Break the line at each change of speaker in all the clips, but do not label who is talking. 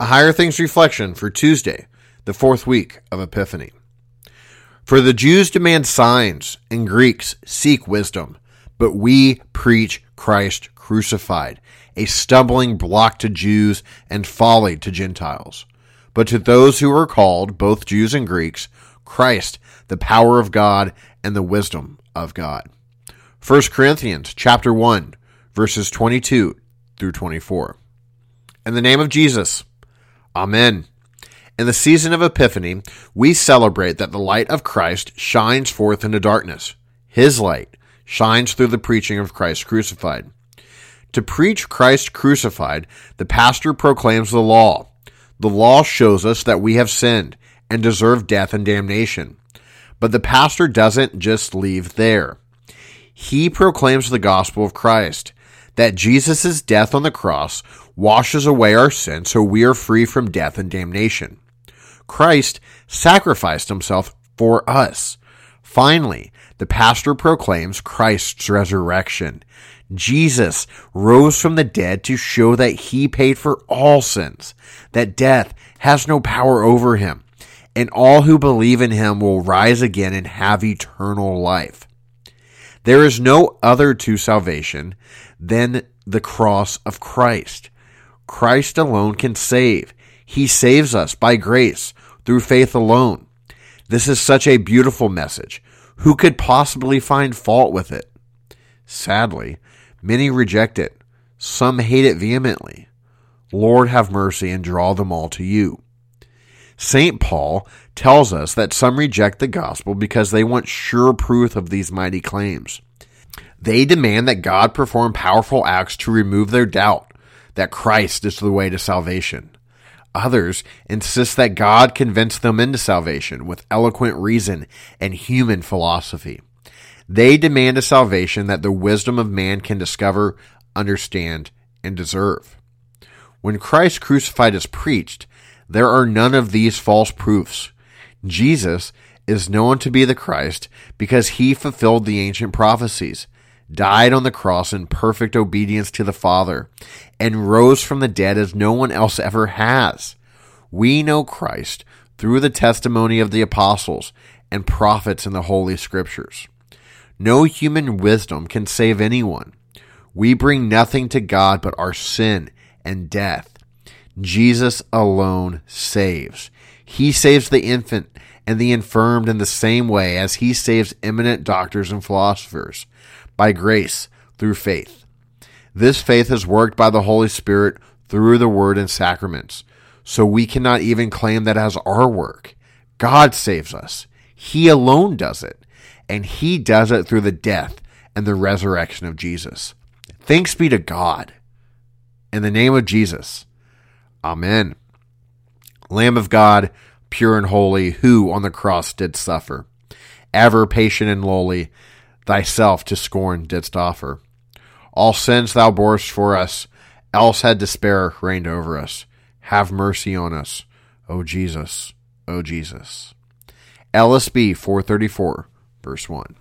A Higher Things reflection for Tuesday, the fourth week of Epiphany. For the Jews demand signs, and Greeks seek wisdom, but we preach Christ crucified, a stumbling block to Jews and folly to Gentiles. But to those who are called, both Jews and Greeks, Christ, the power of God and the wisdom of God. 1 Corinthians chapter 1, verses 22 through 24. In the name of Jesus, Amen. In the season of Epiphany, we celebrate that the light of Christ shines forth into darkness. His light shines through the preaching of Christ crucified. To preach Christ crucified, the pastor proclaims the law. The law shows us that we have sinned and deserve death and damnation. But the pastor doesn't just leave there. He proclaims the gospel of Christ, that Jesus' death on the cross washes away our sin so we are free from death and damnation. Christ sacrificed himself for us. Finally, the pastor proclaims Christ's resurrection. Jesus rose from the dead to show that he paid for all sins, that death has no power over him, and all who believe in him will rise again and have eternal life. There is no other to salvation than the cross of Christ. Christ alone can save. He saves us by grace through faith alone. This is such a beautiful message. Who could possibly find fault with it? Sadly, many reject it. Some hate it vehemently. Lord, have mercy and draw them all to you. St. Paul tells us that some reject the gospel because they want sure proof of these mighty claims. They demand that God perform powerful acts to remove their doubt that Christ is the way to salvation. Others insist that God convince them into salvation with eloquent reason and human philosophy. They demand a salvation that the wisdom of man can discover, understand, and deserve. When Christ crucified is preached, there are none of these false proofs. Jesus is known to be the Christ because he fulfilled the ancient prophecies, died on the cross in perfect obedience to the Father, and rose from the dead as no one else ever has. We know Christ through the testimony of the apostles and prophets in the Holy Scriptures. No human wisdom can save anyone. We bring nothing to God but our sin and death. Jesus alone saves. He saves the infant and the infirmed in the same way as he saves eminent doctors and philosophers, by grace through faith. This faith is worked by the Holy Spirit through the Word and sacraments, so we cannot even claim that as our work. God saves us. He alone does it, and He does it through the death and the resurrection of Jesus. Thanks be to God. In the name of Jesus. Amen. Lamb of God, pure and holy, who on the cross did suffer, ever patient and lowly, thyself to scorn didst offer. All sins thou borest for us, else had despair reigned over us. Have mercy on us, O Jesus, O Jesus. LSB 434, verse 1.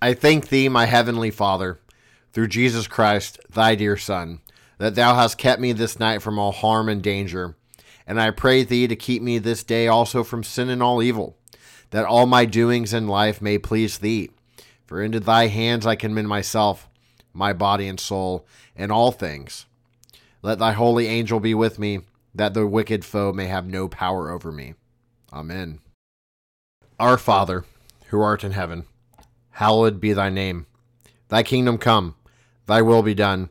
I thank thee, my heavenly Father, through Jesus Christ, thy dear Son that thou hast kept me this night from all harm and danger. And I pray thee to keep me this day also from sin and all evil, that all my doings in life may please thee. For into thy hands I commend myself, my body and soul, and all things. Let thy holy angel be with me, that the wicked foe may have no power over me. Amen. Our Father, who art in heaven, hallowed be thy name. Thy kingdom come, thy will be done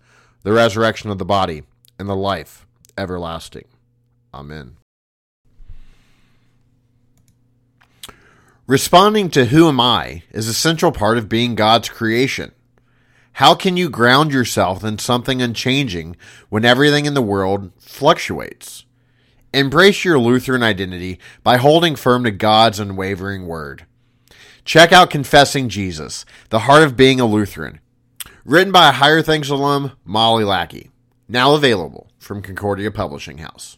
the resurrection of the body, and the life everlasting. Amen. Responding to who am I is a central part of being God's creation. How can you ground yourself in something unchanging when everything in the world fluctuates? Embrace your Lutheran identity by holding firm to God's unwavering word. Check out Confessing Jesus, the heart of being a Lutheran, written by a Higher Things alum, Molly Lackey, now available from Concordia Publishing House.